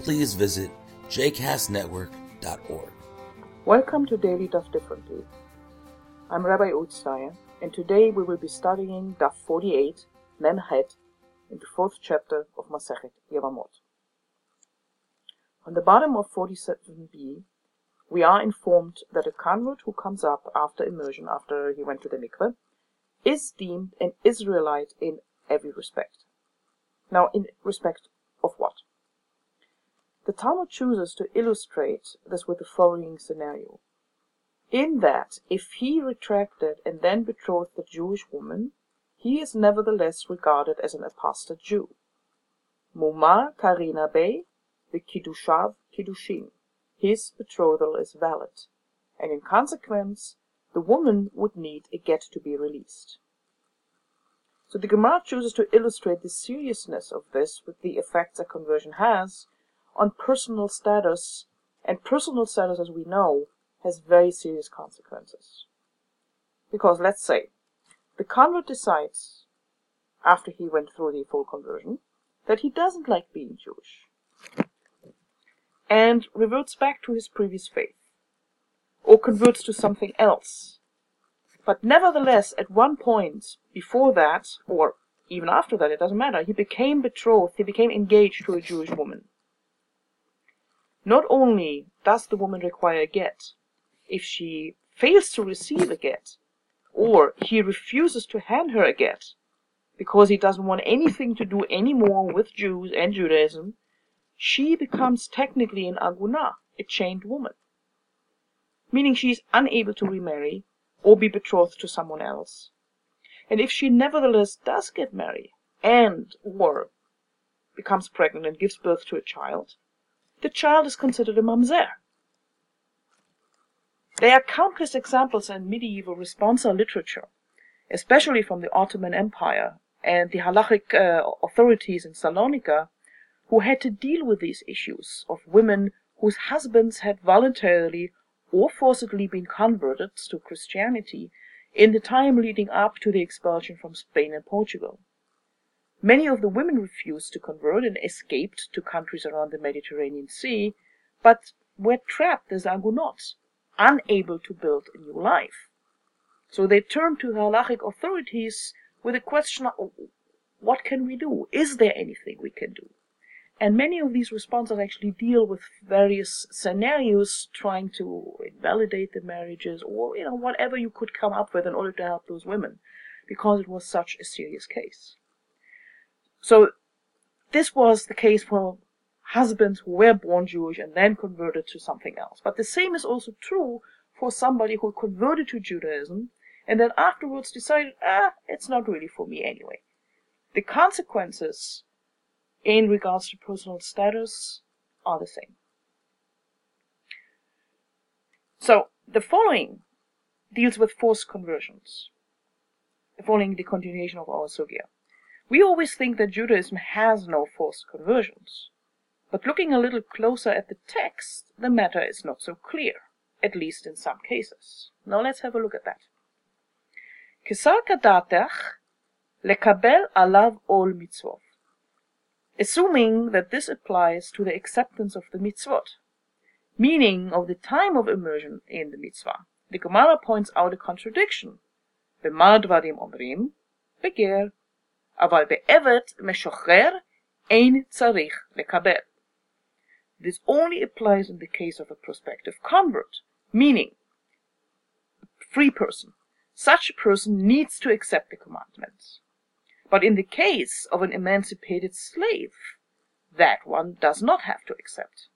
please visit jcastnetwork.org. Welcome to Daily Daf Differently. I'm Rabbi Utzstein, and today we will be studying Daf 48, Mem Het, in the fourth chapter of Masechet Yevamot. On the bottom of 47b, we are informed that a convert who comes up after immersion, after he went to the mikveh, is deemed an Israelite in every respect. Now, in respect of what? The Talmud chooses to illustrate this with the following scenario. In that, if he retracted and then betrothed a Jewish woman, he is nevertheless regarded as an apostate Jew. Mumar the Kiddushav Kiddushin. His betrothal is valid, and in consequence, the woman would need a get to be released. So the Gemara chooses to illustrate the seriousness of this with the effects a conversion has on personal status, and personal status, as we know, has very serious consequences. Because let's say the convert decides, after he went through the full conversion, that he doesn't like being Jewish and reverts back to his previous faith, or converts to something else. But nevertheless, at one point before that, or even after that, it doesn't matter, he became betrothed, he became engaged to a Jewish woman. Not only does the woman require a get, if she fails to receive a get, or he refuses to hand her a get, because he doesn't want anything to do anymore with Jews and Judaism, she becomes technically an aguna, a chained woman. Meaning she is unable to remarry or be betrothed to someone else. And if she nevertheless does get married and or becomes pregnant and gives birth to a child, the child is considered a mamzer. There are countless examples in medieval responsa literature, especially from the Ottoman Empire and the halachic uh, authorities in Salonika, who had to deal with these issues of women whose husbands had voluntarily or forcibly been converted to Christianity in the time leading up to the expulsion from Spain and Portugal. Many of the women refused to convert and escaped to countries around the Mediterranean Sea, but were trapped as Agunots, unable to build a new life. So they turned to the halachic authorities with a question of what can we do? Is there anything we can do? And many of these responses actually deal with various scenarios trying to invalidate the marriages or, you know, whatever you could come up with in order to help those women because it was such a serious case. So this was the case for husbands who were born Jewish and then converted to something else. But the same is also true for somebody who converted to Judaism and then afterwards decided, ah, it's not really for me anyway. The consequences in regards to personal status are the same. So the following deals with forced conversions, following the continuation of our sugya. We always think that Judaism has no forced conversions. But looking a little closer at the text, the matter is not so clear, at least in some cases. Now let's have a look at that. Assuming that this applies to the acceptance of the mitzvot, meaning of the time of immersion in the mitzvah, the Gemara points out a contradiction. B'mar dvarim omrim, beger, אבל בעבד משוחרר אין צריך לקבל. This only applies in the case of a prospective convert, meaning free person. Such a person needs to accept the commandments. But in the case of an emancipated slave, that one does not have to accept.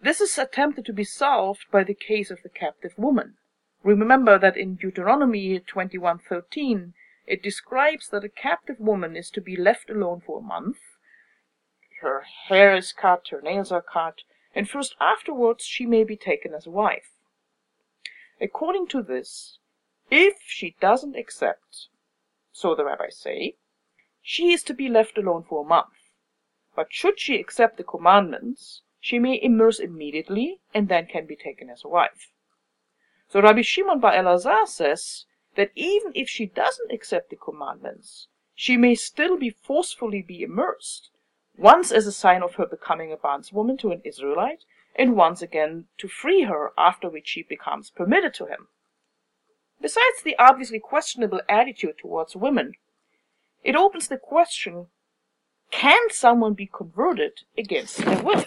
This is attempted to be solved by the case of the captive woman. Remember that in Deuteronomy 21:13 it describes that a captive woman is to be left alone for a month. her hair is cut, her nails are cut, and first afterwards she may be taken as a wife. According to this, if she doesn't accept, so the rabbis say, she is to be left alone for a month. But should she accept the commandments, she may immerse immediately and then can be taken as a wife. So Rabbi Shimon Bar Elazar says that even if she doesn't accept the commandments, she may still be forcefully be immersed, once as a sign of her becoming a bondswoman to an Israelite, and once again to free her, after which she becomes permitted to him. Besides the obviously questionable attitude towards women, it opens the question can someone be converted against their will?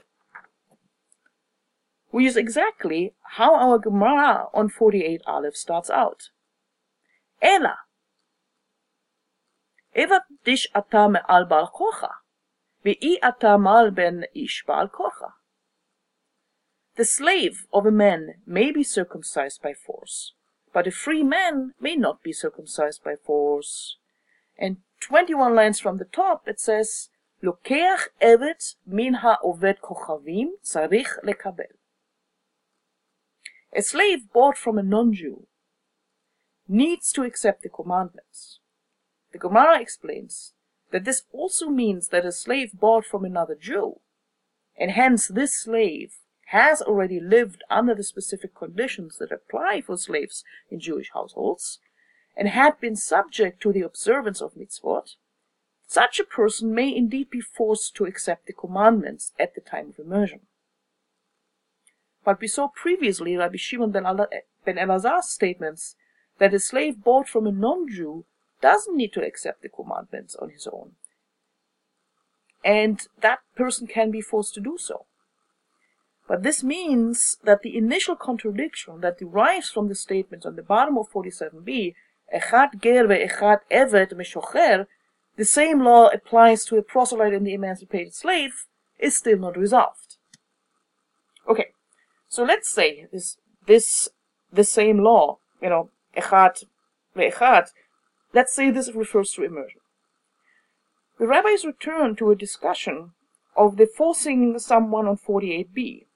Which is exactly how our Gemara on 48 Aleph starts out. Ela. Evat dish ata me'al bal kocha, ve'i ata mal ben ish bal kocha. The slave of a man may be circumcised by force, but a free man may not be circumcised by force. And 21 lines from the top it says, לוקח עבד מן העובד כוכבים צריך לקבל. A slave bought from a non-Jew needs to accept the commandments. The Gemara explains that this also means that a slave bought from another Jew, and hence this slave has already lived under the specific conditions that apply for slaves in Jewish households, and had been subject to the observance of mitzvot, such a person may indeed be forced to accept the commandments at the time of immersion. But we saw previously Rabbi Shimon ben, ben Elazar's statements that a slave bought from a non-Jew doesn't need to accept the commandments on his own. And that person can be forced to do so. But this means that the initial contradiction that derives from the statements on the bottom of 47b, Echad ger ve'echad eved meshocher, the same law applies to a proselyte and the emancipated slave, is still not resolved. Okay, so let's say this this the same law, you know, echad ve'echad, let's say this refers to immersion. The rabbis return to a discussion of the forcing someone on 48b,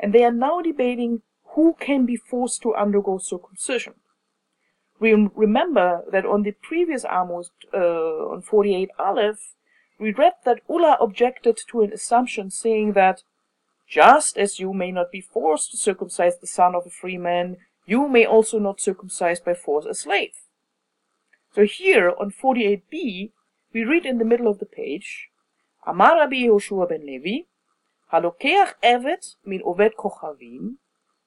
and they are now debating who can be forced to undergo circumcision. We remember that on the previous Amos, uh, on 48 Aleph, we read that Ulla objected to an assumption saying that just as you may not be forced to circumcise the son of a free man, you may also not circumcise by force a slave. So here on 48b, we read in the middle of the page, Amar Rabbi Yehoshua ben Levi, הלוקח עבד מן עובד כוכבים,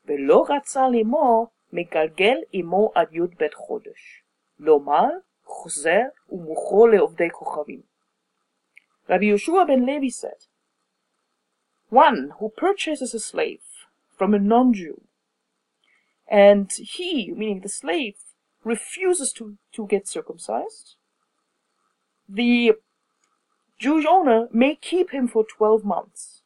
ולא רצה לאמור מגלגל עמו עד י"ב חודש. לומר, חוזר ומוכרו לעובדי כוכבים. Rabbi Yehoshua ben Levi said, One who purchases a slave from a non-Jew, and he, meaning the slave, refuses to, to get circumcised, the Jewish owner may keep him for 12 months.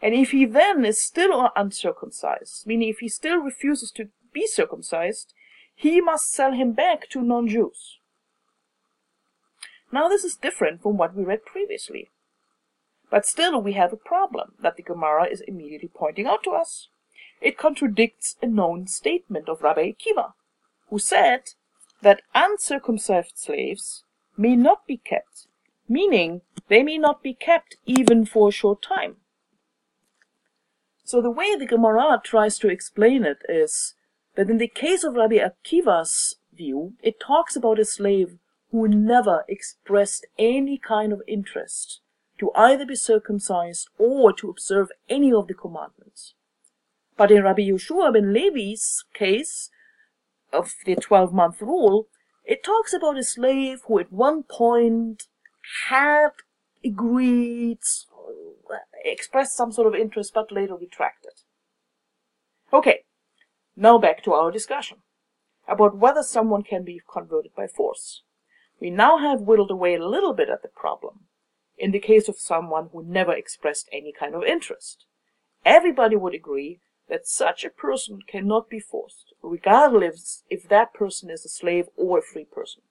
And if he then is still uncircumcised, meaning if he still refuses to be circumcised, he must sell him back to non-Jews. Now this is different from what we read previously. But still we have a problem that the Gemara is immediately pointing out to us. It contradicts a known statement of Rabbi Akiva, who said that uncircumcised slaves may not be kept, meaning they may not be kept even for a short time. So the way the Gemara tries to explain it is that in the case of Rabbi Akiva's view, it talks about a slave who never expressed any kind of interest to either be circumcised or to observe any of the commandments. But in Rabbi Yehoshua ben Levi's case of the 12 month rule, it talks about a slave who at one point had agreed, expressed some sort of interest, but later retracted. Okay, now back to our discussion about whether someone can be converted by force. We now have whittled away a little bit at the problem in the case of someone who never expressed any kind of interest. Everybody would agree that such a person cannot be forced, regardless if that person is a slave or a free person.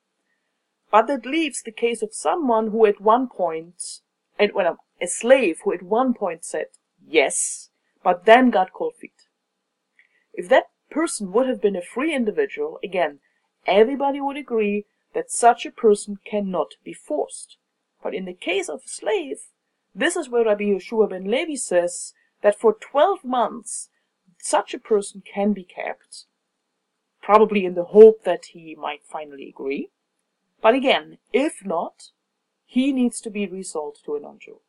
But that leaves the case of someone who at one point and well, um, a slave who at one point said yes, but then got cold feet. If that person would have been a free individual, again, everybody would agree that such a person cannot be forced. But in the case of a slave, this is where Rabbi Yehoshua ben Levi says that for 12 months such a person can be kept, probably in the hope that he might finally agree. But again, if not, he needs to be resold to a non-Jew.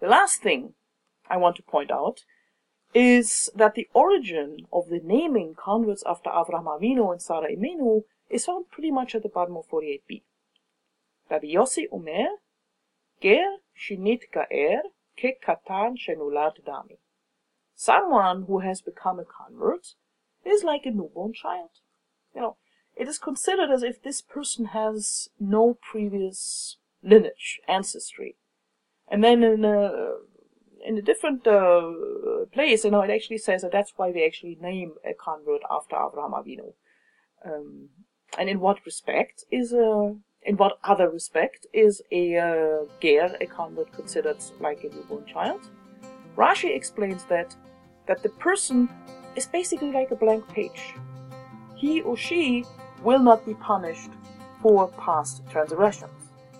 The last thing I want to point out is that the origin of the naming converts after Avraham Avinu and Sarah Imenu is found pretty much at the bottom of 48b. Rabbi Yossi Omer, Ger shinit gaer Someone who has become a convert is like a newborn child. You know, it is considered as if this person has no previous lineage, ancestry. And then in a, in a different uh, place, you know, it actually says that that's why they actually name a convert after Abraham Avinu. Um, and in what respect is a in what other respect is a uh, ger, a convert, considered like a newborn child? Rashi explains that that the person is basically like a blank page. He or she will not be punished for past transgressions.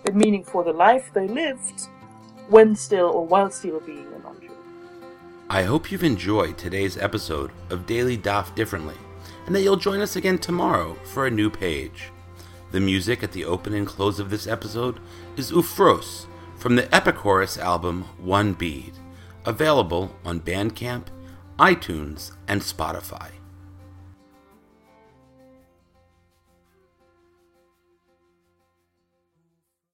That meaning for the life they lived when still or while still being a non-Jew. I hope you've enjoyed today's episode of Daily Daf Differently, and that you'll join us again tomorrow for a new page. The music at the open and close of this episode is Ufros from the Epichorus album One Bead, available on Bandcamp, iTunes, and Spotify.